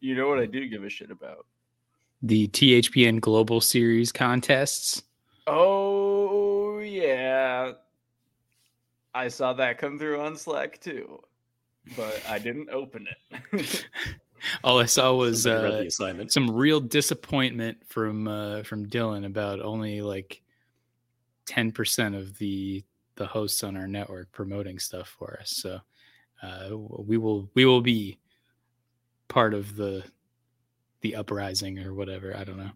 You know what I do give a shit about? The THPN Global Series contests. Oh yeah. I saw that come through on Slack too, but I didn't open it. All I saw was uh, some real disappointment from uh, from Dylan about only like ten percent of the the hosts on our network promoting stuff for us. So uh, we will we will be part of the the uprising or whatever. I don't know.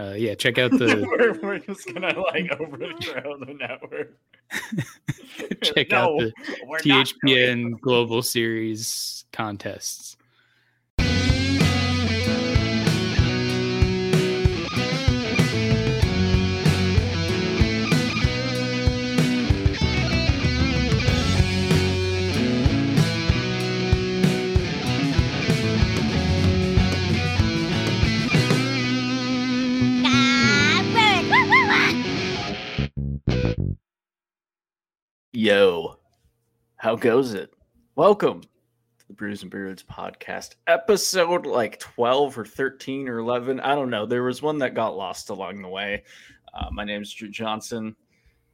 Uh, yeah, check out the we're, we're just gonna like overthrow the network. check out the we're not doing THPN Global Series contests. Yo, how goes it? Welcome to the Brews and Bruins podcast, episode like 12 or 13 or 11. I don't know. There was one that got lost along the way. Uh, my name is Drew Johnson.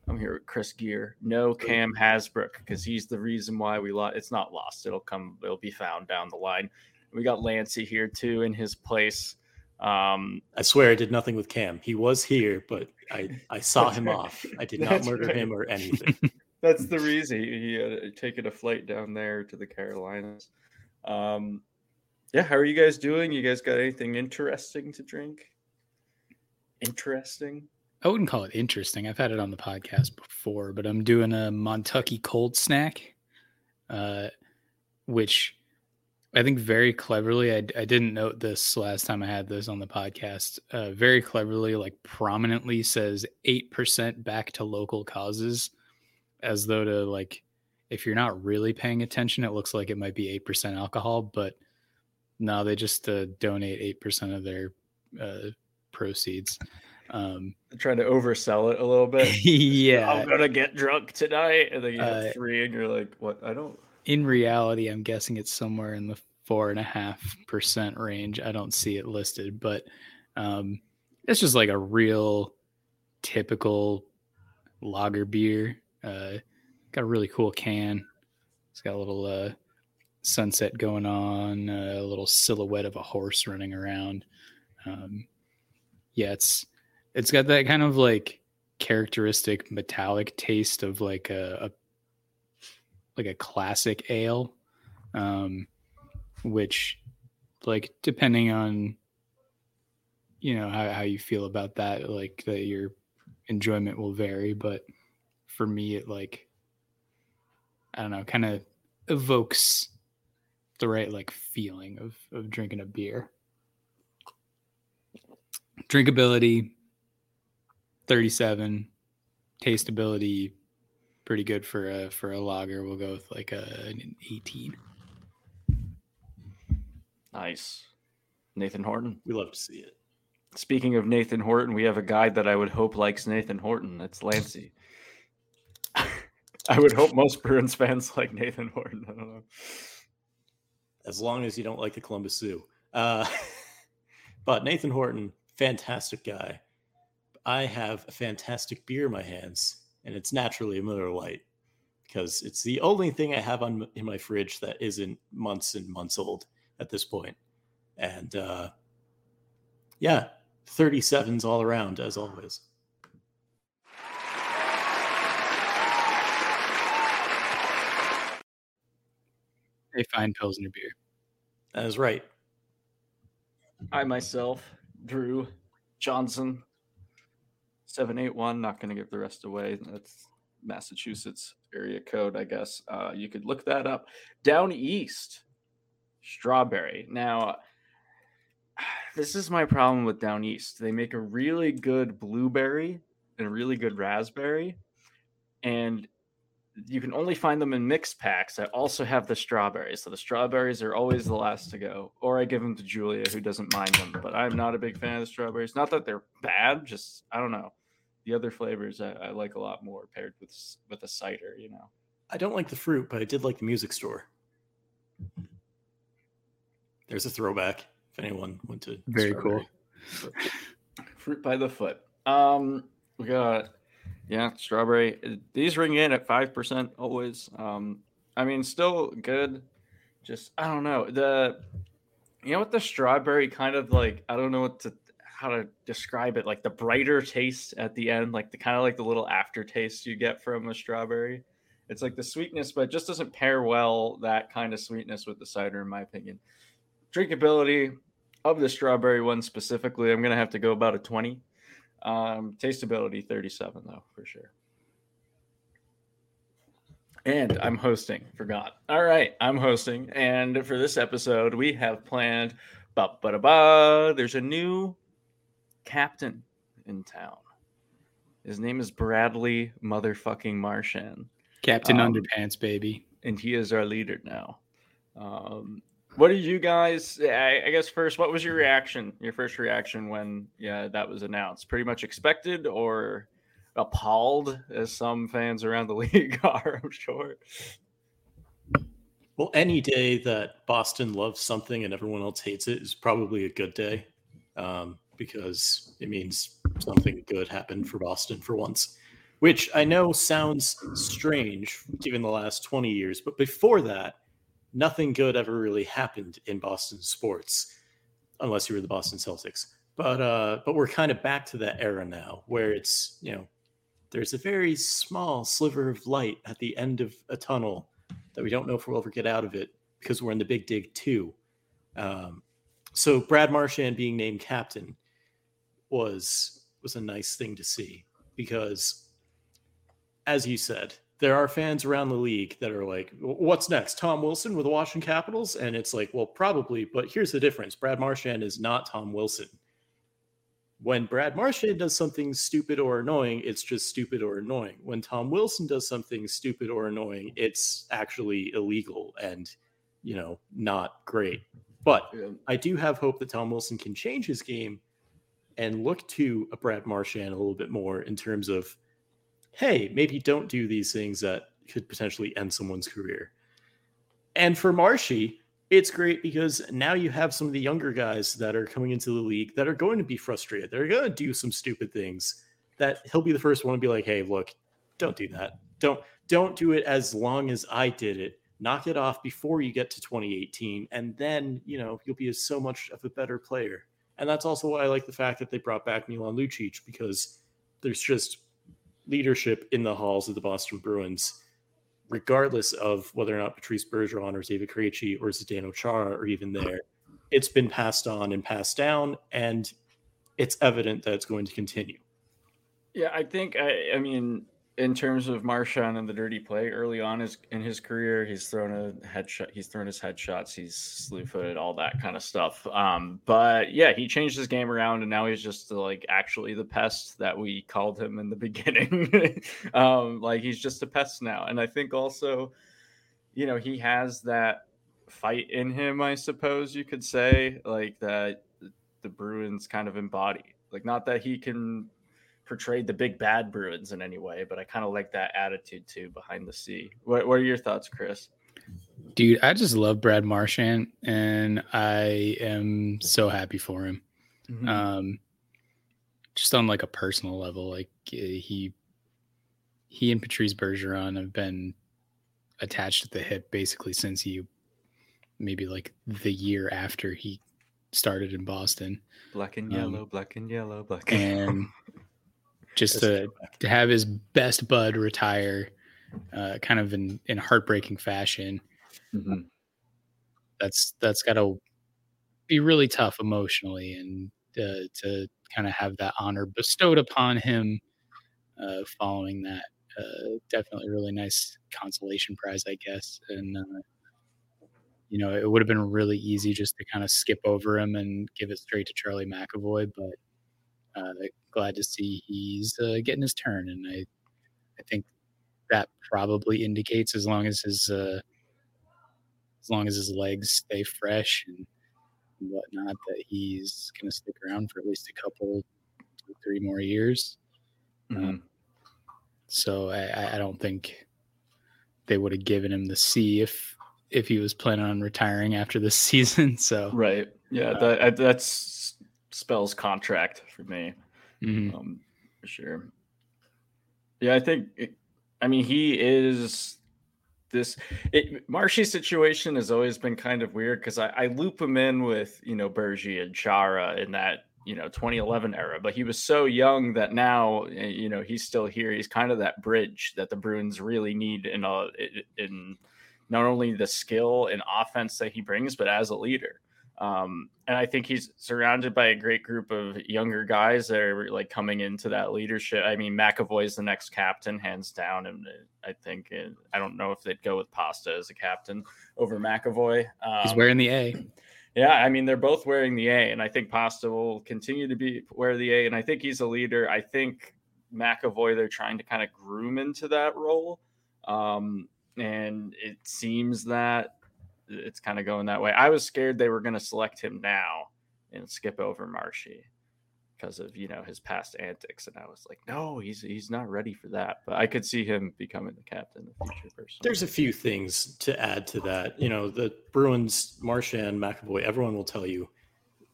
I'm here with Chris Gear. No Cam Hasbrook because he's the reason why we lost. It's not lost. It'll come. It'll be found down the line. We got Lanci here too in his place. Um, I swear I did nothing with Cam. He was here, but I, I saw him off. I did not murder right. him or anything. That's the reason he, he had taken a flight down there to the Carolinas. Um, yeah, how are you guys doing? You guys got anything interesting to drink? Interesting. I wouldn't call it interesting. I've had it on the podcast before, but I'm doing a Montucky cold snack, uh, which I think very cleverly. I, I didn't note this last time I had this on the podcast. Uh, very cleverly, like prominently says eight percent back to local causes, as though to like, if you're not really paying attention, it looks like it might be eight percent alcohol, but no, they just uh, donate eight percent of their uh, proceeds. Um, trying to oversell it a little bit. yeah, I'm gonna get drunk tonight, and then you have Uh, three, and you're like, "What? I don't." in reality, I'm guessing it's somewhere in the four and a half percent range. I don't see it listed, but um, it's just like a real typical lager beer. Uh, got a really cool can. It's got a little uh, sunset going on, a little silhouette of a horse running around. Um, yeah, it's it's got that kind of like characteristic metallic taste of like a, a like a classic ale um which like depending on you know how, how you feel about that like that your enjoyment will vary but for me it like i don't know kind of evokes the right like feeling of of drinking a beer drinkability 37 tasteability pretty good for a for a lager. We'll go with like a, an 18. Nice, Nathan Horton. We love to see it. Speaking of Nathan Horton, we have a guy that I would hope likes Nathan Horton. That's Lanci. I would hope most Bruins fans like Nathan Horton. I don't know. As long as you don't like the Columbus Zoo. Uh, but Nathan Horton, fantastic guy. I have a fantastic beer in my hands, and it's naturally a Miller Lite because it's the only thing I have on in my fridge that isn't months and months old at this point. And uh, yeah, 37s all around as always. They find Pilsner beer. That is right. I myself, Drew Johnson, 781. Not going to give the rest away. That's Massachusetts area code, I guess. Uh, you could look that up. Downeast, strawberry. Now, this is my problem with Downeast. They make a really good blueberry and a really good raspberry. And you can only find them in mixed packs. I also have the strawberries. So the strawberries are always the last to go. Or I give them to Julia, who doesn't mind them. But I'm not a big fan of the strawberries. Not that they're bad, just I don't know. The other flavors I, I like a lot more paired with with a cider. You know. I don't like the fruit, but I did like the music store. There's a throwback. If anyone went to Very Strawberry. cool. Fruit by the foot. Um, we got yeah, strawberry. Uh, These ring in at five percent always. Um, I mean, still good. Just I don't know the, you know what the strawberry kind of like. I don't know what to how to describe it. Like the brighter taste at the end, like the kind of like the little aftertaste you get from a strawberry. It's like the sweetness, but just doesn't pair well that kind of sweetness with the cider, in my opinion. Drinkability of the strawberry one specifically, I'm gonna have to go about a 20. Um, tasteability 37 though, for sure. And I'm hosting, forgot. All right, I'm hosting. And for this episode, we have planned ba ba ba. There's a new captain in town. His name is Bradley motherfucking Marchand. Captain Um, Underpants, baby. and he is our leader now. Um, what are you guys? I, I guess first, what was your reaction? Your first reaction when yeah that was announced? Pretty much expected or appalled, as some fans around the league are. I'm sure. Well, any day that Boston loves something and everyone else hates it is probably a good day um, because it means something good happened for Boston for once, which I know sounds strange given the last 20 years, but before that, nothing good ever really happened in Boston sports unless you were the Boston Celtics. But uh, but we're kind of back to that era now where it's you know there's a very small sliver of light at the end of a tunnel that we don't know if we'll ever get out of it because we're in the big dig too. Um, so Brad Marchand being named captain was was a nice thing to see because, as you said, there are fans around the league that are like, "What's next? Tom Wilson with the Washington Capitals?" And it's like, well, probably, but here's the difference: Brad Marchand is not Tom Wilson. When Brad Marchand does something stupid or annoying, it's just stupid or annoying. When Tom Wilson does something stupid or annoying, it's actually illegal and, you know, not great. But I do have hope that Tom Wilson can change his game and look to a Brad Marchand a little bit more in terms of, hey, maybe don't do these things that could potentially end someone's career. And for Marchy, it's great because now you have some of the younger guys that are coming into the league that are going to be frustrated. They're going to do some stupid things that he'll be the first one to be like, "Hey, look, don't do that. Don't don't do it as long as I did it. Knock it off before you get to 2018 and then, you know, you'll be so much of a better player." And that's also why I like the fact that they brought back Milan Lucic because there's just leadership in the halls of the Boston Bruins regardless of whether or not Patrice Bergeron or David Krejci or Zdeno Chara are even there, it's been passed on and passed down, and it's evident that it's going to continue. Yeah, I think I, I mean, in terms of Marchand and the dirty play early on his, in his career, he's thrown a headshot, he's thrown his headshots, he's slew footed, all that kind of stuff. Um, but yeah, he changed his game around, and now he's just like actually the pest that we called him in the beginning. um, like he's just a pest now, and I think also, you know, he has that fight in him, I suppose you could say, like that the Bruins kind of embody. Like not that he can portrayed the big bad Bruins in any way, but I kind of like that attitude too behind the C. What, what are your thoughts, Chris? Dude, I just love Brad Marchand and I am so happy for him. Mm-hmm. Um just on like a personal level, like uh, he he and Patrice Bergeron have been attached at the hip basically since he maybe like the year after he started in Boston. black and um, yellow, black and yellow, black And just to to have his best bud retire uh, kind of in in heartbreaking fashion. Mhm. that's that's got to be really tough emotionally and uh, to kind of have that honor bestowed upon him uh, following that uh, definitely really nice consolation prize i guess. And uh, you know it would have been really easy just to kind of skip over him and give it straight to charlie mcavoy but uh, glad to see he's uh, getting his turn and i i think that probably indicates as long as his uh, as long as his legs stay fresh and whatnot, that he's going to stick around for at least a couple, two, three more years. Mhm. So I- I, I don't think they would have given him the C if if he was planning on retiring after this season. So Right. Yeah, uh, that that's spells contract for me, mm-hmm. um, for sure. Yeah, I think. It, I mean, he is this it, Marchy's situation has always been kind of weird because I, I, loop him in with you know Bergie and Chara in that you know 2011 era, but he was so young that now eh, you know he's still here. He's kind of that bridge that the Bruins really need in a in not only the skill and offense that he brings, but as a leader. Um, and I think he's surrounded by a great group of younger guys that are like coming into that leadership. I mean, McAvoy is the next captain, hands down, and I think and I don't know if they'd go with Pasta as a captain over McAvoy. Um, he's wearing the A. Yeah, I mean they're both wearing the A, and I think Pasta will continue to be wear the A, and I think he's a leader. I think McAvoy they're trying to kind of groom into that role, um, and it seems that it's kind of going that way. I was scared they were going to select him now and skip over Marchy because of you know his past antics, and I was like, no, he's he's not ready for that. But I could see him becoming the captain in the future. Personally. There's a few things to add to that. You know, the Bruins, Marchand, McAvoy, everyone will tell you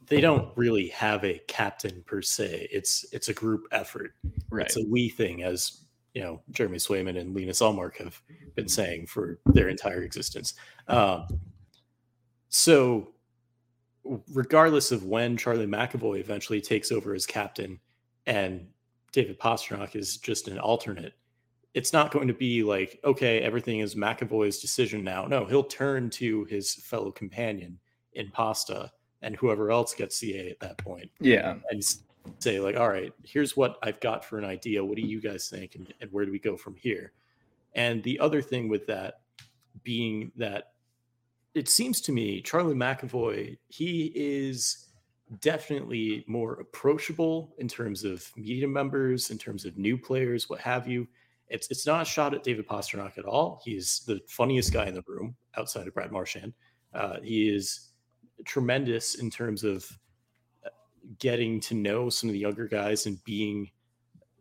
they don't really have a captain per se. It's it's a group effort. Right. It's a we thing, as you know, Jeremy Swayman and Linus Ullmark have been saying for their entire existence. Um, so, regardless of when Charlie McAvoy eventually takes over as captain and David Pastrnak is just an alternate, it's not going to be like, okay, everything is McAvoy's decision now. No, he'll turn to his fellow companion in Pasta and whoever else gets CA at that point. Yeah. And say, like, all right, here's what I've got for an idea. What do you guys think? And, and where do we go from here? And the other thing with that being that it seems to me Charlie McAvoy, he is definitely more approachable in terms of media members, in terms of new players, what have you. It's it's not a shot at David Pastrnak at all. He's the funniest guy in the room outside of Brad Marchand. Uh, he is tremendous in terms of getting to know some of the younger guys and being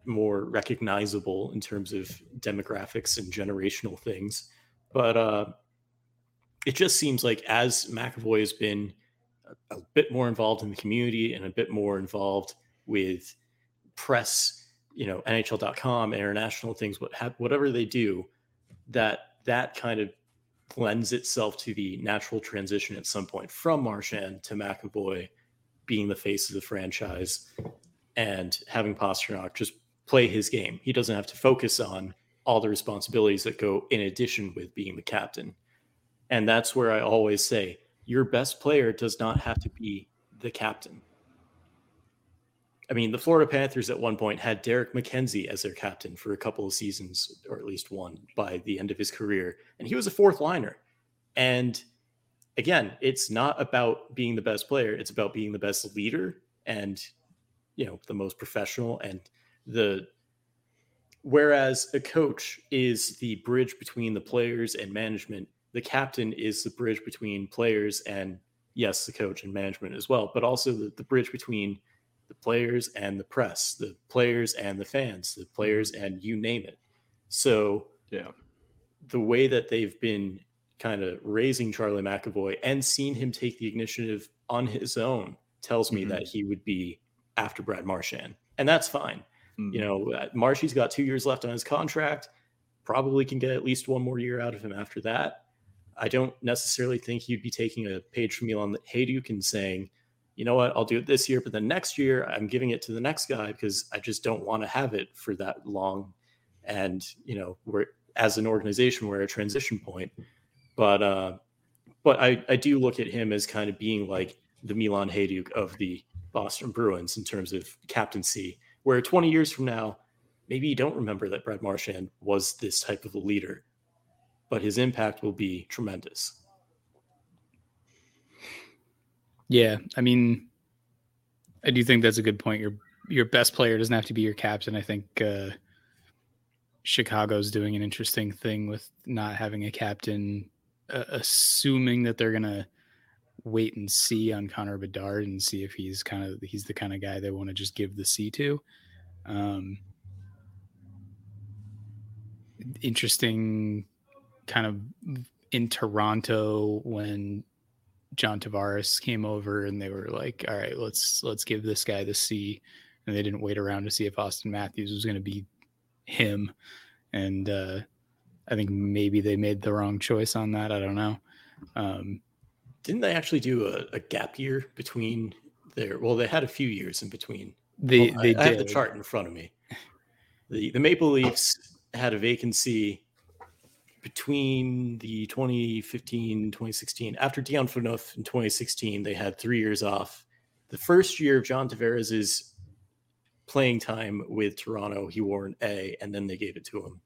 more recognizable in terms of demographics and generational things. But uh, it just seems like as McAvoy has been a, bit more involved in the community and a bit more involved with press, you know, NHL.com, international things, what whatever they do, that that kind of lends itself to the natural transition at some point from Marchand to McAvoy being the face of the franchise and having Pastrnak just play his game. He doesn't have to focus on all the responsibilities that go in addition with being the captain. And that's where I always say your best player does not have to be the captain. I mean, the Florida Panthers at one point had Derek MacKenzie as their captain for a couple of seasons, or at least one by the end of his career. And he was a fourth liner. And again, it's not about being the best player, it's about being the best leader and, you know, the most professional. And the, whereas a coach is the bridge between the players and management, the captain is the bridge between players and yes, the coach and management as well, but also the, the bridge between the players and the press, the players and the fans, the players mm-hmm. and you name it. So yeah, the way that they've been kind of raising Charlie McAvoy and seeing him take the initiative on his own tells me mm-hmm. that he would be after Brad Marchand, and that's fine. Mm-hmm. You know, uh, Marchy's got two years left on his contract. Probably can get at least one more year out of him after that. I don't necessarily think he'd be taking a page from Milan Hejduk and saying, you know what, I'll do it this year, but then next year I'm giving it to the next guy because I just don't want to have it for that long. And, you know, we're as an organization, we're at a transition point. But uh but I, I do look at him as kind of being like the Milan Hejduk of the Boston Bruins in terms of captaincy, where 20 years from now, maybe you don't remember that Brad Marchand was this type of a leader but his impact will be tremendous. Yeah, I mean, I do think that's a good point. Your your best player doesn't have to be your captain. I think uh, Chicago's doing an interesting thing with not having a captain, assuming that they're gonna wait and see on Connor Bedard and see if he's kind of he's the kind of guy they want to just give the C to. Um, interesting kind of in Toronto when John Tavares came over and they were like, "All right, let's let's give this guy the C," and they didn't wait around to see if Austin Matthews was going to be him. And uh, I think maybe they made the wrong choice on that. I don't know. Um, Didn't they actually do a, a gap year between their? Well, they had a few years in between. they Well, they I, I have the chart in front of me. The the Maple Leafs had a vacancy between the 2015 2016 after Dion Phaneuf in 2016 they had 3 years off. The first year of John Tavares's playing time with Toronto he wore an A and then they gave it to him.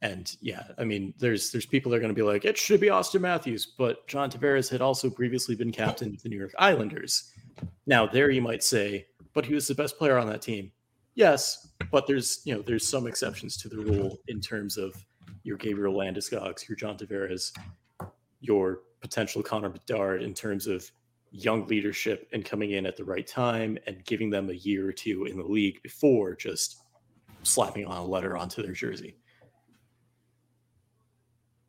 And yeah, I mean there's there's people that are going to be like it should be Austin Matthews, but John Tavares had also previously been captain of the New York Islanders. Now there you might say, but he was the best player on that team. Yes, but there's you know there's some exceptions to the rule in terms of your Gabriel Landeskog's, your John Tavares, your potential Connor Bedard in terms of young leadership and coming in at the right time and giving them a year or two in the league before just slapping on a letter onto their jersey.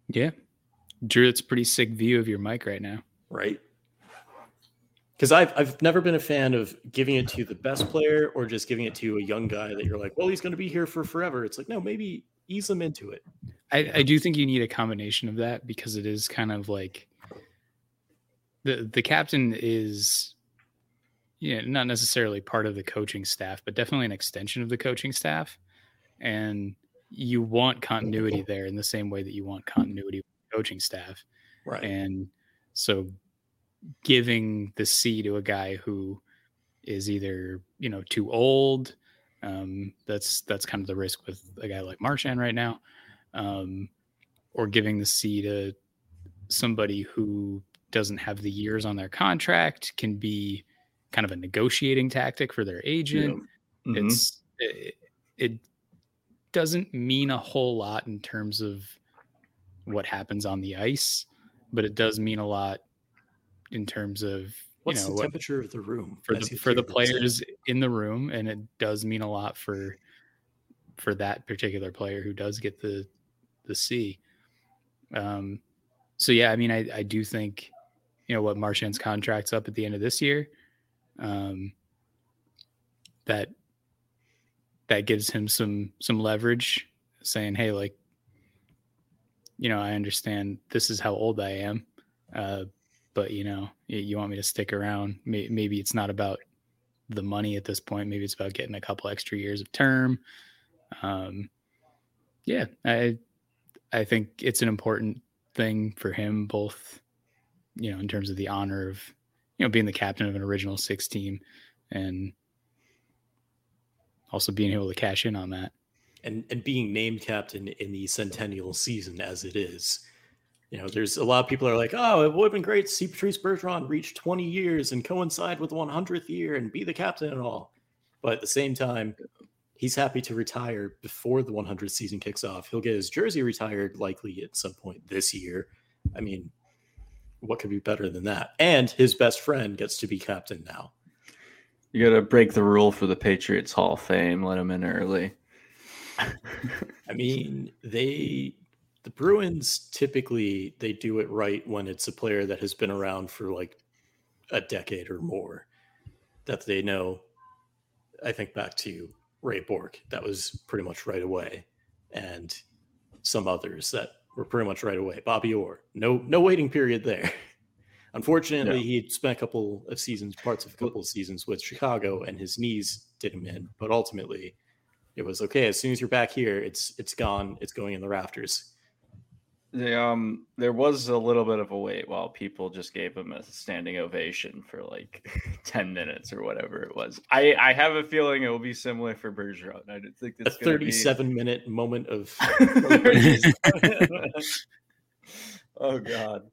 Yeah, Drew, it's a pretty sick view of your mic right now. right? Because I've I've never been a fan of giving it to the best player or just giving it to a young guy that you're like, well, he's going to be here for forever. It's like, no, maybe ease them into it. I, I do think you need a combination of that because it is kind of like the the captain is yeah not necessarily part of the coaching staff but definitely an extension of the coaching staff and you want continuity there in the same way that you want continuity with coaching staff Right. and so giving the C to a guy who is either you know too old um, that's that's kind of the risk with a guy like Marchand right now um, or giving the C to somebody who doesn't have the years on their contract can be kind of a negotiating tactic for their agent Mhm. it's it, it doesn't mean a whole lot in terms of what happens on the ice but it does mean a lot in terms of What's you know the what, temperature of the room? for That's the for the players in the room and it does mean a lot for for that particular player who does get the the C. Um so yeah i mean i i do think you know what Marchand's contract's up at the end of this year um that that gives him some some leverage saying hey like you know i understand this is how old i am uh but you know y- you want me to stick around. May- maybe it's not about the money at this point. Maybe it's about getting a couple extra years of term. Um yeah i i think it's an important thing for him both you know in terms of the honor of you know being the captain of an original six team and also being able to cash in on that and and being named captain in the centennial season as it is. You know, there's a lot of people are like, oh, it would have been great to see Patrice Bergeron reach 20 years and coincide with the 100th year and be the captain and all. But at the same time, he's happy to retire before the 100th season kicks off. He'll get his jersey retired likely at some point this year. I mean, what could be better than that? And his best friend gets to be captain now. You got to break the rule for the Patriots Hall of Fame. Let them in early. I mean, they the Bruins typically they do it right when it's a player that has been around for like a decade or more that they know. I think back to Ray Bourque, that was pretty much right away, and some others that were pretty much right away. Bobby Orr, no no waiting period there. Unfortunately, Yeah. he spent a couple of seasons, parts of a couple of seasons with Chicago, and his knees did him in. But ultimately, it was okay. As soon as you're back here, it's it's gone. It's going in the rafters. The, um, there was a little bit of a wait while people just gave him a standing ovation for like ten minutes or whatever it was. I I have a feeling it will be similar for Bergeron. I don't think A it's gonna be- 37 minute moment of oh God.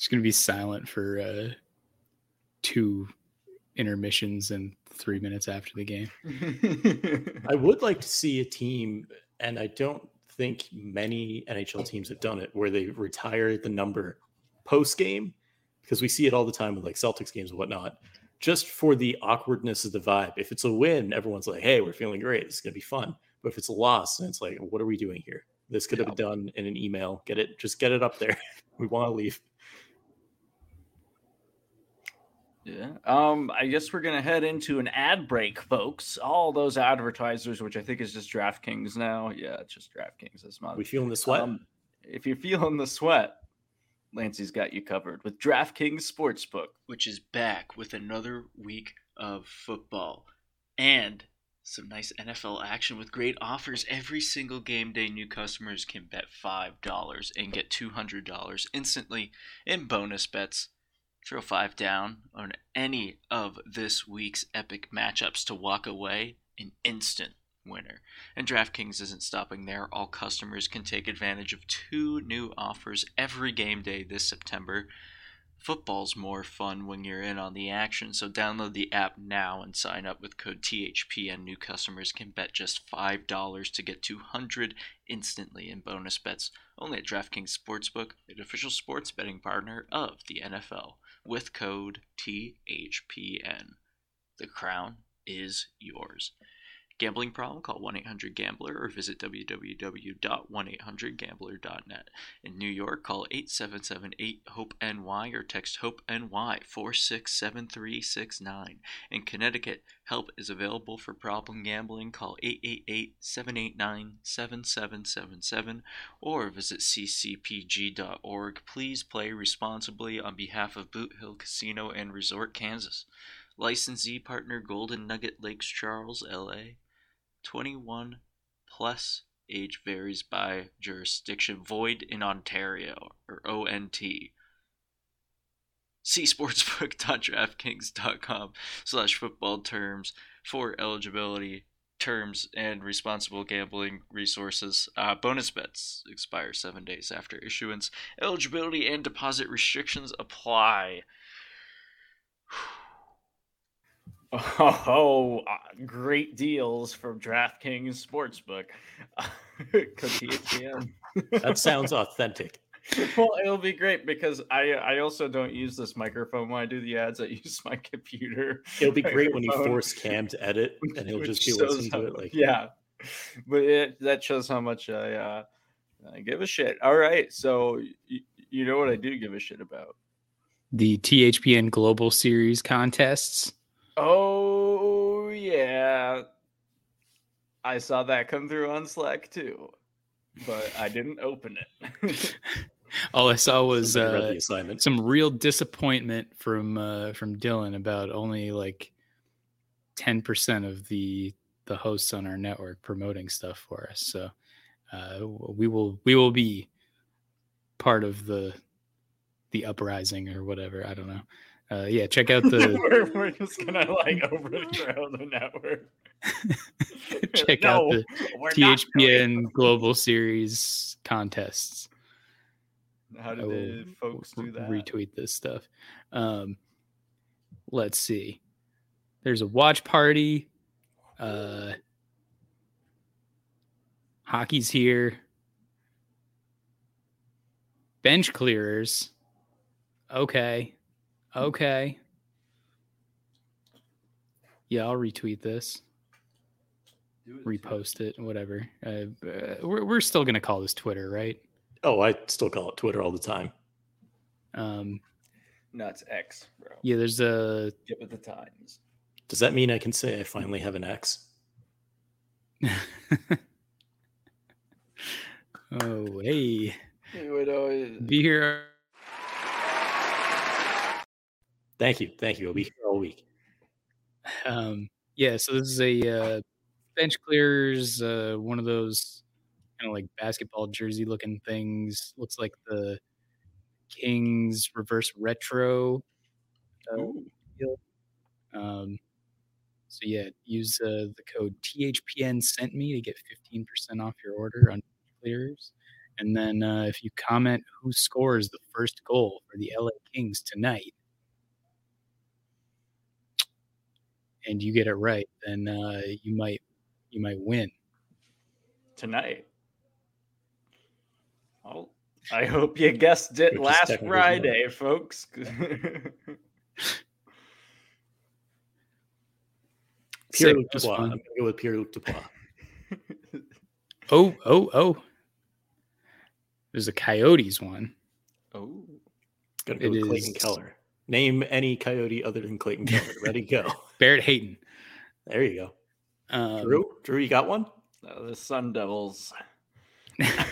It's going to be silent for uh two intermissions and three minutes after the game I would like to see a team, and I don't think many NHL teams have done it, where they retire the number post game because we see it all the time with like Celtics games and whatnot. Just for the awkwardness of the vibe. If it's a win, everyone's like, "Hey, we're feeling great. It's gonna be fun." But if it's a loss, then it's like, "What are we doing here? This could have Yeah. been done in an email. Get it, just get it up there. we want to leave." Yeah. Um, I guess we're gonna head into an ad break, folks. All those advertisers, which I think is just DraftKings now. Yeah, it's just DraftKings this month. We feeling the sweat? Um, if you're feeling the sweat, Lanci's got you covered with DraftKings Sportsbook. which is back with another week of football and some nice NFL action with great offers. Every single game day, new customers can bet $5 and get $200 instantly in bonus bets. Throw oh five down on any of this week's epic matchups to walk away an instant winner. And DraftKings isn't stopping there. All customers can take advantage of two new offers every game day this September. Football's more fun when you're in on the action, so download the app now and sign up with code THPN. New customers can bet just $5 to get 200 instantly in bonus bets only at DraftKings Sportsbook, an official sports betting partner of the NFL, with code THPN. The crown is yours. Gambling problem? Call 1 800 Gambler or visit www.1800Gambler.net. In New York, call 877 8 HOPE NY or text HOPE NY 467369. In Connecticut, help is available for problem gambling. Call 888 789 7777 or visit ccpg.org. Please play responsibly on behalf of Boot Hill Casino and Resort, Kansas. Licensee partner Golden Nugget Lakes Charles, LA. 21 plus age varies by jurisdiction. Void in ontario or ont see sportsbook.draftkings.com slash football terms for eligibility terms and responsible gambling resources. Uh, bonus bets expire seven days after issuance. Eligibility and deposit restrictions apply Oh, uh, great deals from DraftKings Sportsbook. That sounds authentic. well, it'll be great because I I also don't use this microphone when I do the ads. I use my computer. It'll be great when you force Cam to edit and he'll just be listening how- to it like yeah. But it, that shows how much I uh, I give a shit. All right, so y- you know what I do give a shit about. The THPN Global Series contests. Oh yeah, I saw that come through on Slack too, but I didn't open it. All I saw was uh, assignment. some real disappointment from uh, from Dylan about only like ten percent of the the hosts on our network promoting stuff for us. So uh, we will we will be part of the the uprising or whatever. I don't know. Uh, yeah, check out the we're, we're just gonna like overthrow the network. check out the THPN Global Series contests. How did the folks do that? retweet this stuff. Um, let's see. There's a watch party. Uh, hockey's here. Bench clearers. Okay. Okay. Yeah, I'll retweet this, it. repost it, whatever. Uh, uh, we're, we're still going to call this Twitter, right? Oh, I still call it Twitter all the time. Um, No, it's X, bro. yeah, there's a Get with the times. Does that mean I can say I finally have an X? oh, hey. You would always- Be here. Thank you. Thank you. I'll be here all week. Um, yeah, so this is a uh, bench clears, uh, one of those kind of like basketball jersey looking things. Looks like the Kings reverse retro. uh. Um, so yeah, use uh, the code THPN sent me to get 15% off your order on clears. And then uh, if you comment who scores the first goal for the LA Kings tonight, and you get it right, then uh, you might you might win. tonight. Well, I hope you guessed it Which last technically Friday, folks. Pierre Sick, Luc that was Dubois. I'm going to go with Pierre Luc Dubois. Oh oh oh! There's a Coyotes one. oh, Going to It go with Clayton is- Keller. Name any Coyote other than Clayton Keller. Ready, go. Barrett Hayton. There you go. Um, Drew, Drew, you got one? Uh, the Sun Devils. I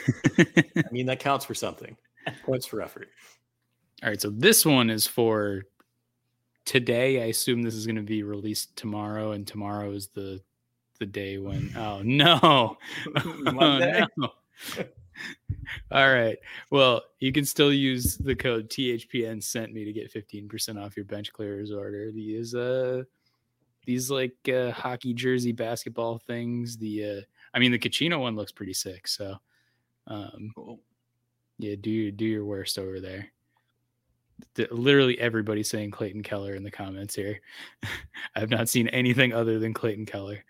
mean, that counts for something. Points for effort. All right, so this one is for today. I assume this is going to be released tomorrow, and tomorrow is the the day when. Oh no! Oh, no. All right. Well, you can still use the code THPN sent me to get 15% off your bench clearers order. These uh these like uh hockey jersey basketball things. The uh I mean the Kachina one looks pretty sick, so um Cool. yeah, do your do your worst over there. The- literally everybody saying Clayton Keller in the comments here. I've not seen anything other than Clayton Keller.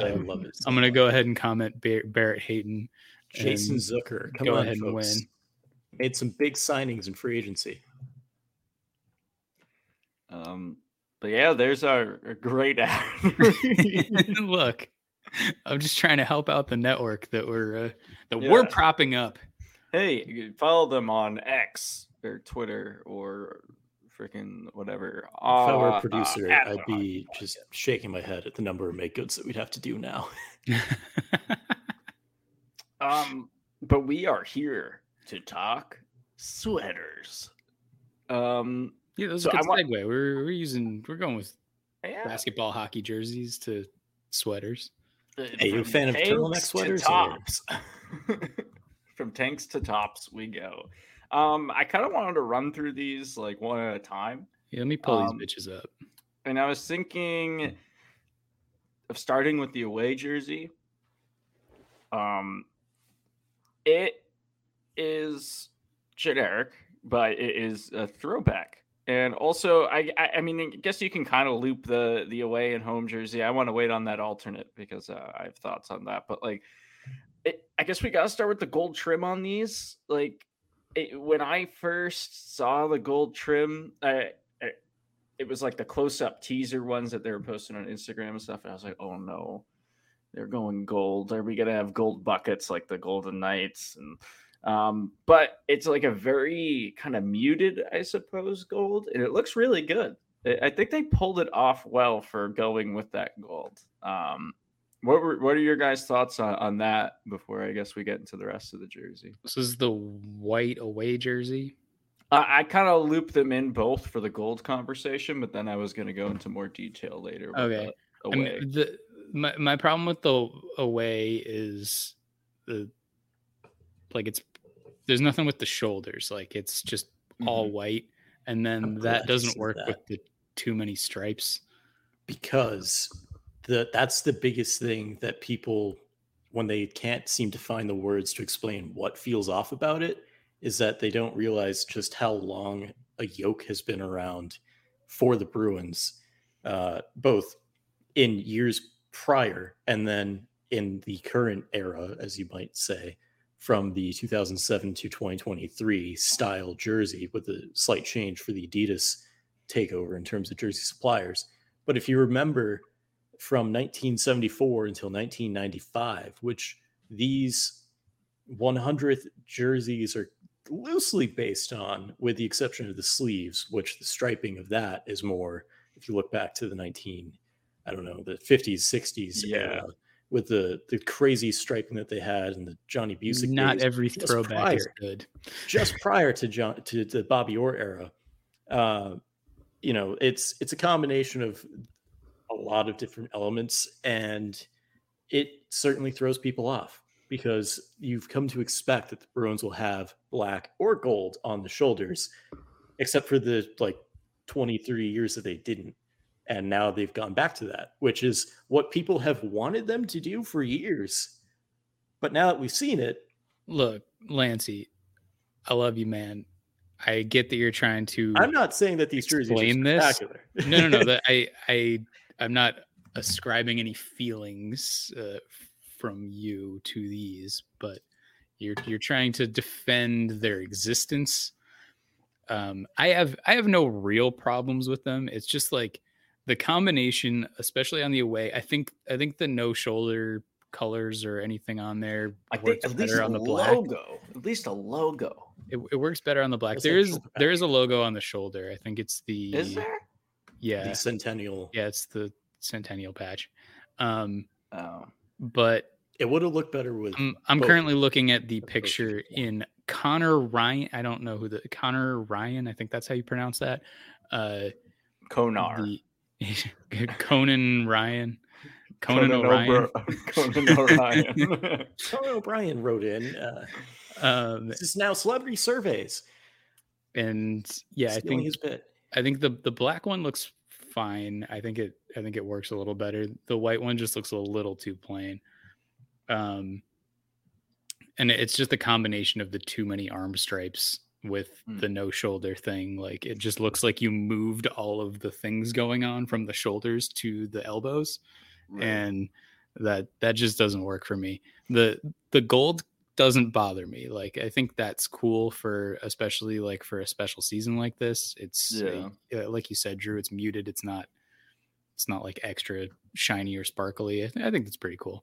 I love it. I'm gonna go ahead and comment Bar- Barrett Hayton. Jason and Zucker. Come go on, ahead and folks. win. Made some big signings in free agency. Um, but yeah, there's our, our great ad. Look, I'm just trying to help out the network that we're uh, that Yeah. we're propping up. hey, you can follow them on X or Twitter or freaking whatever. If I were Uh, a producer, at I'd be just shaking my head at the number of make goods that we'd have to do now. Um, but we are here to talk sweaters. Um, yeah, that was So a I good want- segue. We're we're using we're going with yeah, basketball hockey jerseys to sweaters. uh, Hey, you a fan of turtleneck tanks to sweaters, Tops. from tanks to tops, we go. Um, I kind of wanted to run through these like one at a time. Yeah, let me pull Um, these bitches up. and I was thinking of starting with the away jersey. Um, it is generic, but it is a throwback, and also I, I, I mean, I guess you can kind of loop the the away and home jersey. I want to wait on that alternate because uh, I have thoughts on that, but like, it, I guess we got to start with the gold trim on these. Like, it, when I first saw the gold trim, I, I it was like the close up teaser ones that they were posting on Instagram and stuff. And I was like, oh no, they're going gold. Are we gonna have gold buckets like the Golden Knights? And um, but it's like a very kind of muted, I suppose, gold, and it looks really good. I think they pulled it off well for going with that gold. Um, what were what are your guys' thoughts on, on that before I guess we get into the rest of the jersey? This is the white away jersey. I, I kind of looped them in both for the gold conversation, but then I was going to go into more detail later. Okay. I away. mean, the my, my problem with the away is the like it's there's nothing with the shoulders. Like it's just all white, and then I'm that doesn't work that. with the too many stripes. because the that's the biggest thing that people when they can't seem to find the words to explain what feels off about it is that they don't realize just how long a yoke has been around for the Bruins, uh, both in years prior and then in the current era, as you might say, from the 2007 to 2023 style jersey with a slight change for the Adidas takeover in terms of jersey suppliers. But if you remember from 1974 until 1995, which these 100th jerseys are loosely based on, with the exception of the sleeves, which the striping of that is more, if you look back to the 19, I don't know, the 50s, 60s, Yeah. with the the crazy striping that they had and the Johnny Bucyk. Not days, every throwback is good. just prior to John to the Bobby Orr era. Uh, you know, it's it's a combination of a lot of different elements, and it certainly throws people off because you've come to expect that the Bruins will have black or gold on the shoulders, except for the like 23 years that they didn't. And now they've gone back to that, which is what people have wanted them to do for years. But now that we've seen it, Look, Lanci, I love you, man. I get that you're trying to I'm not saying that these jerseys are this? spectacular. no, no, no. That I, I, I'm not ascribing any feelings uh, from you to these, but you're you're trying to defend their existence. Um, I have I have no real problems with them. It's just like the combination, especially on the away. I think I think the no shoulder colors or anything on there I think works at least better a on the black. logo, at least a logo. It, it works better on the black. What's There that is shoulder there is a logo on the shoulder. I think it's the Is there? yeah The Centennial. yeah it's the Centennial patch. Um, Oh, but It would have looked better with. I'm, I'm both. currently looking at the picture people. in Connor Ryan. I don't know who the Connor Ryan. I think that's how you pronounce that. Uh, Konar. the Conan Ryan. Conan, Conan O'Ryan. O'Br- Conan O'Ryan. Conan O'Brien wrote in. Uh, Um, this is now celebrity surveys. and yeah, I think his bit. I think the the black one looks fine. I think it I think it works a little better. The white one just looks a little too plain. Um and it's just a combination of the too many arm stripes with Hmm. the no shoulder thing. Like it just looks like you moved all of the things going on from the shoulders to the elbows Right. and that that just doesn't work for me. The the gold doesn't bother me. Like I think that's cool for especially like for a special season like this. It's uh, like you said, Drew. It's muted. It's not. It's not like extra shiny or sparkly. I, th- I think that's pretty cool.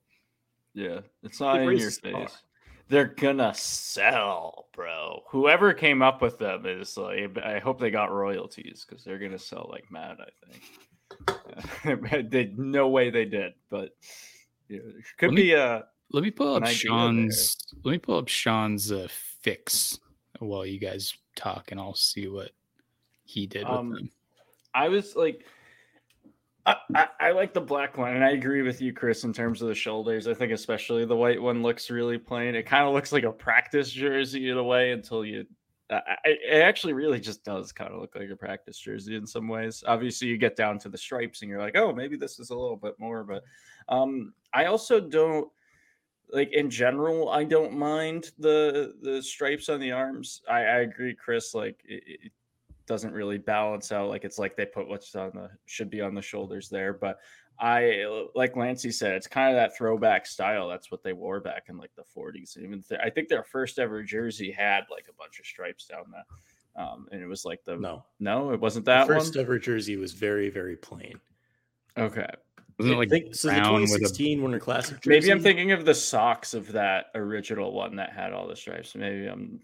Yeah, it's not It in your raises the bar. face. They're gonna sell, bro. Whoever came up with them is like, I hope they got royalties because they're gonna sell like mad. I think. they no way they did, but yeah, could Let me- be a Let me pull up. Sean's. Let me pull up Sean's uh, fix while you guys talk, and I'll see what he did with Um, them. I was like, I, I, like the black one, and I agree with you, Chris, in terms of the shoulders. I think especially the white one looks really plain. It kind of looks like a practice jersey in a way until you. It actually really just does kind of look like a practice jersey in some ways. Obviously, you get down to the stripes, and you're like, oh, maybe this is a little bit more. But um, I also don't like in general. I don't mind the the stripes on the arms. I, I agree, Chris. Like it, it doesn't really balance out. Like it's like they put what's on the should be on the shoulders there. But I like Lanci said, it's kind of that throwback style. That's what they wore back in like the 40s. Even th- I think their first ever jersey had like a bunch of stripes down that. Um, and it was like the no, No, it wasn't the that first one. ever jersey was very, very plain. Okay, Wasn't it I like think, so the brown with a 2016 Winter Classic jersey. maybe I'm thinking of the socks of that original one that had all the stripes. Maybe I'm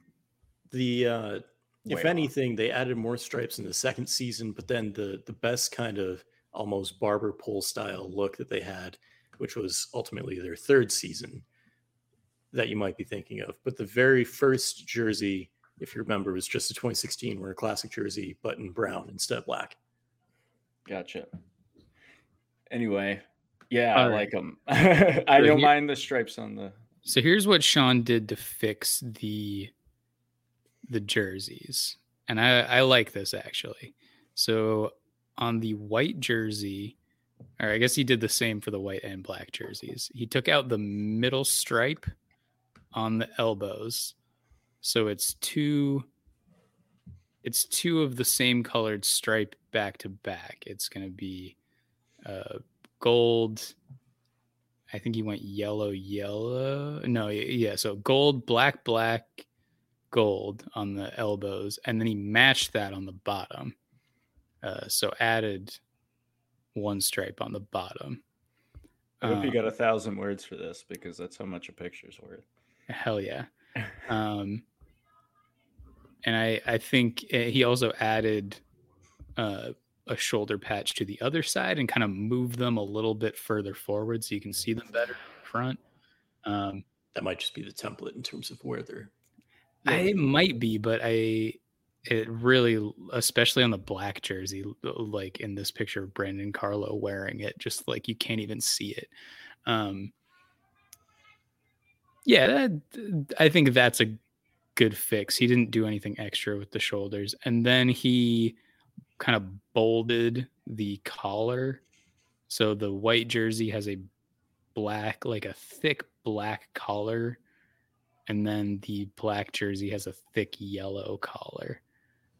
the uh, if way off. anything, they added more stripes in the second season, but then the the best kind of almost barber pole style look that they had, which was ultimately their third season, that you might be thinking of. But the very first jersey, if you remember, was just a 2016 where a Classic jersey, but in brown instead of black. Gotcha. Anyway, yeah, I All like them. I So don't here- mind the stripes on the. So here's what Sean did to fix the the jerseys. And I, I like this actually. So on the white jersey, or I guess he did the same for the white and black jerseys. He took out the middle stripe on the elbows. So it's two it's two of the same colored stripe back to back. It's gonna be uh gold I think he went yellow, yellow. No, yeah. So gold, black, black, gold on the elbows, and then he matched that on the bottom. Uh, so added one stripe on the bottom. I hope you Um, got a thousand words for this because that's how much a picture's worth. Hell yeah. Um, and I I think uh, he also added uh, a shoulder patch to the other side and kind of moved them a little bit further forward so you can see them better in front. Um, That might just be the template in terms of where they're. I it might be, but I it really, especially on the black jersey, like in this picture of Brandon Carlo wearing it, just like you can't even see it. Um, yeah, that, I think that's a good fix. He didn't do anything extra with the shoulders, and then he kind of bolded the collar. So the white jersey has a black, like a thick black collar and then the black jersey has a thick yellow collar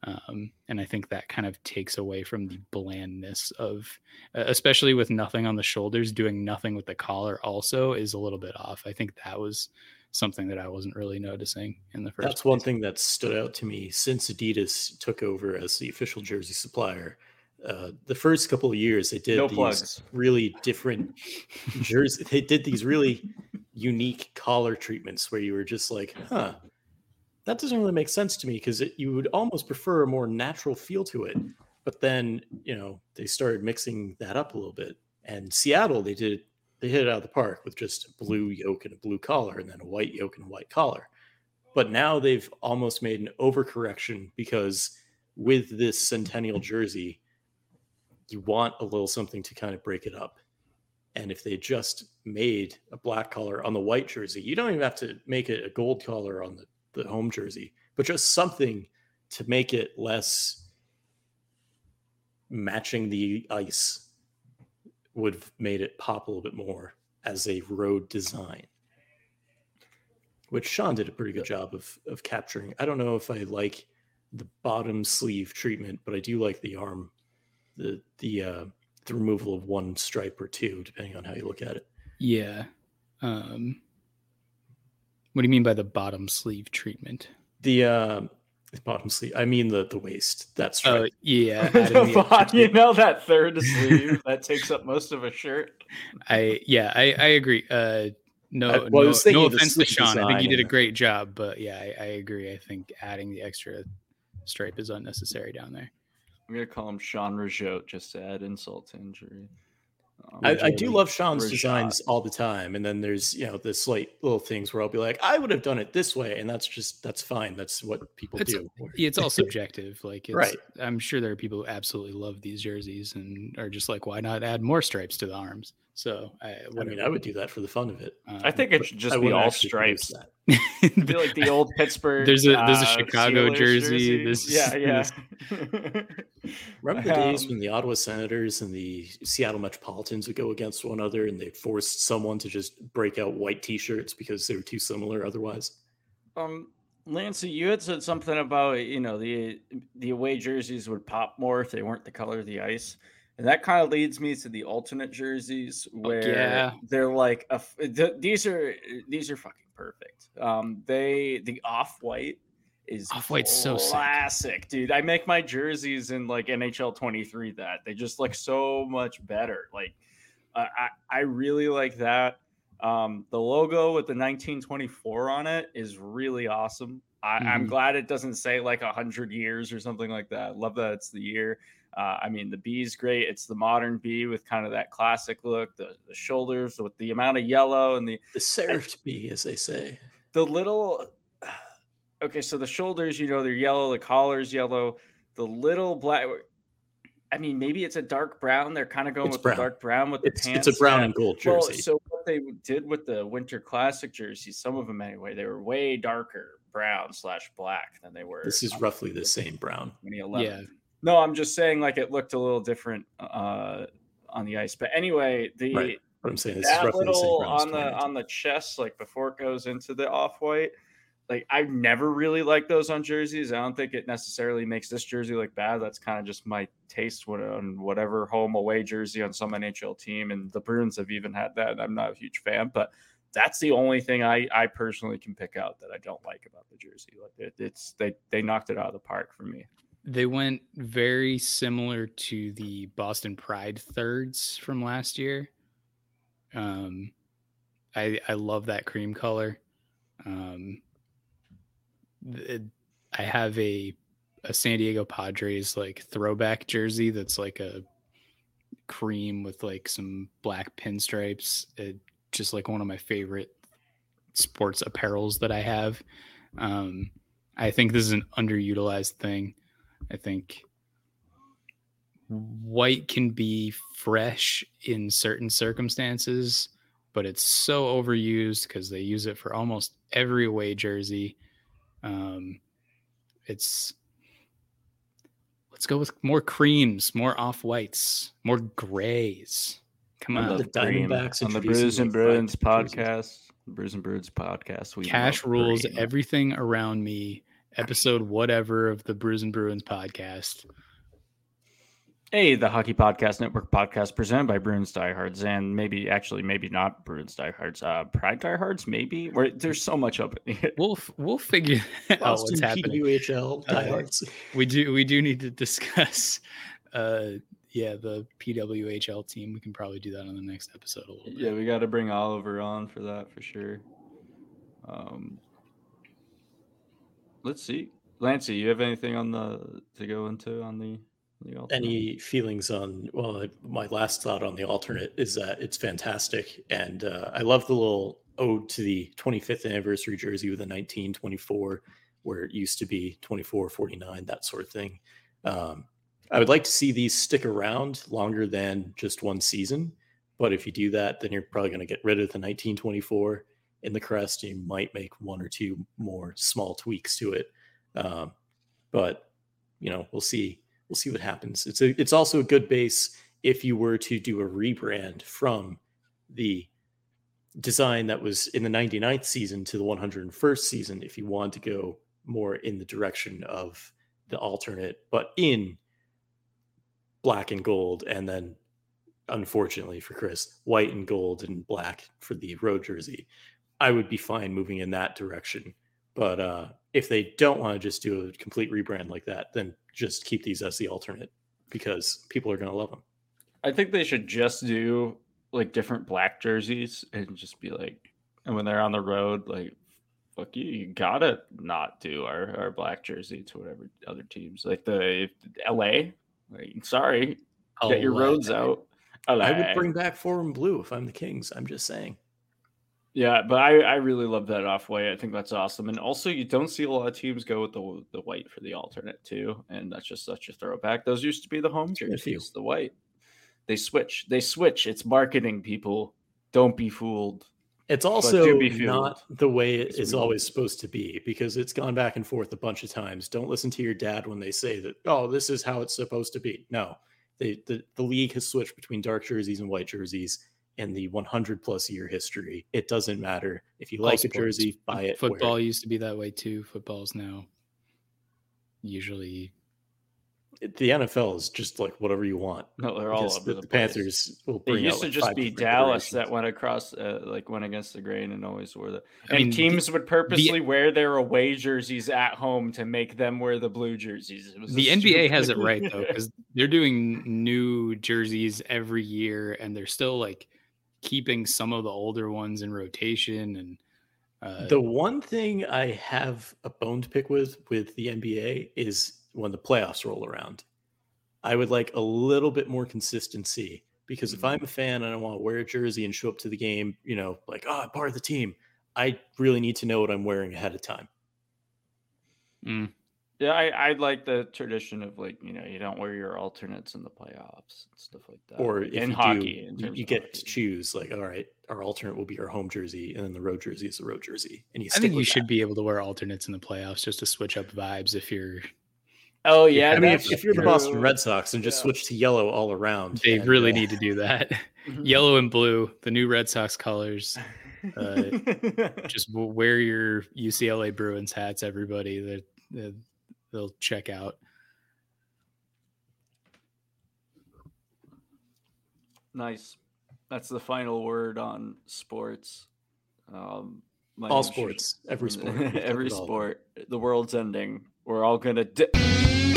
um, and i think that kind of takes away from the blandness of uh, especially with nothing on the shoulders doing nothing with the collar also is a little bit off i think that was something that i wasn't really noticing in the first That's one thing that stood out to me since Adidas took over as the official jersey supplier. Uh, the first couple of years, they did No these plugs. really different jerseys. They did these really unique collar treatments where you were just like, "Huh, that doesn't really make sense to me because you would almost prefer a more natural feel to it. But then, you know, they started mixing that up a little bit. And Seattle, they did they hit it out of the park with just a blue yoke and a blue collar and then a white yoke and a white collar. But now they've almost made an overcorrection because with this centennial jersey, you want a little something to kind of break it up. And if they just made a black collar on the white jersey, you don't even have to make it a gold collar on the, the home jersey, but just something to make it less matching the ice would have made it pop a little bit more as a road design. Which Sean did a pretty good job of of capturing. I don't know if I like the bottom sleeve treatment, but I do like the arm, the the uh, the removal of one stripe or two, depending on how you look at it. Yeah. Um, what do you mean by the bottom sleeve treatment? The uh, bottom sleeve. I mean the the waist. That's Oh right. yeah, The adding the bo- extra you know that third sleeve that takes up most of a shirt. I yeah, I I agree. Uh, no, I- well, no, no offense to Sean. I think you did a great job, but yeah, I, I agree. I think adding the extra stripe is unnecessary down there. I'm gonna call him Sean Rajote just to add insult to injury. Um, I, I do love Sean's Rashad. designs all the time, and then there's you know the slight little things where I'll be like, I would have done it this way, and that's just that's fine. That's what people It's- do. It's all subjective. Like, it's, Right. I'm sure there are people who absolutely love these jerseys and are just like, why not add more stripes to the arms? So I, I mean. I would do that for the fun of it. I think it should just I be all stripes. that. It'd be like the old Pittsburgh. There's a- there's a uh, Chicago Steelers jersey, this- yeah, yeah. Remember the days Um, when the Ottawa Senators and the Seattle Metropolitans would go against one another, and they forced someone to just break out white T-shirts because they were too similar otherwise? Um, Lanci, you had said something about you know the the away jerseys would pop more if they weren't the color of the ice, and that kind of leads me to the alternate jerseys where yeah. they're like a th- these are these are fucking perfect. Um, they the off white is Off-White's so sick. classic, dude. I make my jerseys in like NHL 23 that they just look so much better. Like uh, I I really like that. Um, the logo with the 1924 on it is really awesome. I, I'm Mhm. glad it doesn't say like a hundred years or something like that. Love that it's the year. Uh, I mean, the B is great. It's the modern B with kind of that classic look. The, the shoulders with the amount of yellow and the The serifed bee, as they say. the little. Okay, so the shoulders, you know, they're yellow. The collar's yellow. The little black. I mean, maybe it's a dark brown. They're kind of going It's with brown. the dark brown with the It's, pants. it's a brown yeah. and gold Well, jersey. so what they did with the Winter Classic jerseys, some of them anyway, they were way darker brown slash black than they were. this is roughly the same brown. 2011. Yeah. No, I'm just saying like it looked a little different uh, on the ice. But anyway, the Right. What I'm saying is that roughly the little on the on the chest, like before it goes into the off white. Like I've never really liked those on jerseys. I don't think it necessarily makes this jersey look bad. That's kind of just my taste on whatever home away jersey on some NHL team. And the Bruins have even had that. I'm not a huge fan, but that's the only thing I I personally can pick out that I don't like about the jersey. Like it, it's they they knocked it out of the park for me. They went very similar to the Boston Pride thirds from last year. Um, I I love that cream color. Um, I have a a San Diego Padres like throwback jersey that's like a cream with like some black pinstripes. It, just like one of my favorite sports apparels that I have. Um, I think this is an underutilized thing. I think white can be fresh in certain circumstances, but it's so overused because they use it for almost every away jersey. Um, it's let's go with more creams, more off whites, more grays. Come on, the cream. Diamondbacks on the introducing Brews and the Bruins podcast. The Brews and Bruins podcast. We cash rules cream. everything around me. Episode whatever of the Brews and Bruins podcast. Hey, the Hockey Podcast Network podcast presented by Bruins Diehards and maybe actually maybe not Bruins Diehards, uh Pride Diehards maybe. Where there's so much up. We'll we'll figure out what's happening. PWHL Uh, diehards. We do we do need to discuss uh yeah, the PWHL team. We can probably do that on the next episode a little bit. yeah, we got to bring Oliver on for that for sure. Um, let's see. Lanci, you have anything on the to go into on the the alternate? Any feelings on? Well, my last thought on the alternate is that it's fantastic, and uh, I love the little ode to the 25th anniversary jersey with the 1924, where it used to be 24, 49, that sort of thing. Um, I would like to see these stick around longer than just one season. But if you do that, then you're probably going to get rid of the 1924 in the crest. You might make one or two more small tweaks to it. Um, but you know, we'll see. We'll see what happens. It's a. It's also a good base if you were to do a rebrand from the design that was in the 99th season to the 101st season. If you want to go more in the direction of the alternate, but in black and gold, and then unfortunately for Chris, white and gold and black for the road jersey. I would be fine moving in that direction. But uh, if they don't want to just do a complete rebrand like that, then just keep these as the alternate because people are going to love them. I think they should just do like different black jerseys and just be like, and when they're on the road, like, fuck you, you gotta not do our, our black jersey to whatever other teams like the LA. Like, sorry, get your roads out. LA. I would bring back four and blue if I'm the Kings. I'm just saying. Yeah, but I, I really love that off white. I think that's awesome. And also, you don't see a lot of teams go with the the white for the alternate too, and that's just such a throwback. Those used to be the home jerseys, the white. They switch. They switch. It's marketing, people. Don't be fooled. It's also not the way it is always supposed to be because it's gone back and forth a bunch of times. Don't listen to your dad when they say that, oh, this is how it's supposed to be. No, they, the, the league has switched between dark jerseys and white jerseys in the 100 plus year history. It doesn't matter. If you like a jersey, buy it. Football used to be that way too. Football's now usually the NFL is just like whatever you want. No, they're all the, the Panthers will bring. It used to like just be Dallas that went across, uh, like went against the grain and always wore the. And I mean, teams the, would purposely the, wear their away jerseys at home to make them wear the blue jerseys. the NBA has it right though, because they're doing new jerseys every year, and they're still like keeping some of the older ones in rotation and. Uh, the one thing I have a bone to pick with with the NBA is when the playoffs roll around. I would like a little bit more consistency because if I'm mm-hmm. a fan and I want to wear a jersey and show up to the game, you know, like, oh, I'm part of the team, I really need to know what I'm wearing ahead of time. Mm. Yeah, I, I like the tradition of like, you know, you don't wear your alternates in the playoffs and stuff like that. Or in hockey, do, you, you get hockey. to choose like, all right, our alternate will be our home jersey, and then the road jersey is the road jersey. And you I think you that. should be able to wear alternates in the playoffs just to switch up vibes if you're Oh yeah, I mean, if, if, you're the Boston Red Sox and just yeah. switch to yellow all around, they and, really uh, need to do that. Mm-hmm. yellow and blue, the new Red Sox colors. Uh, just wear your UCLA Bruins hats, everybody. That they'll check out. Nice. That's the final word on sports. Um, all sports, every sport, every sport. The world's ending we're all gonna. Di-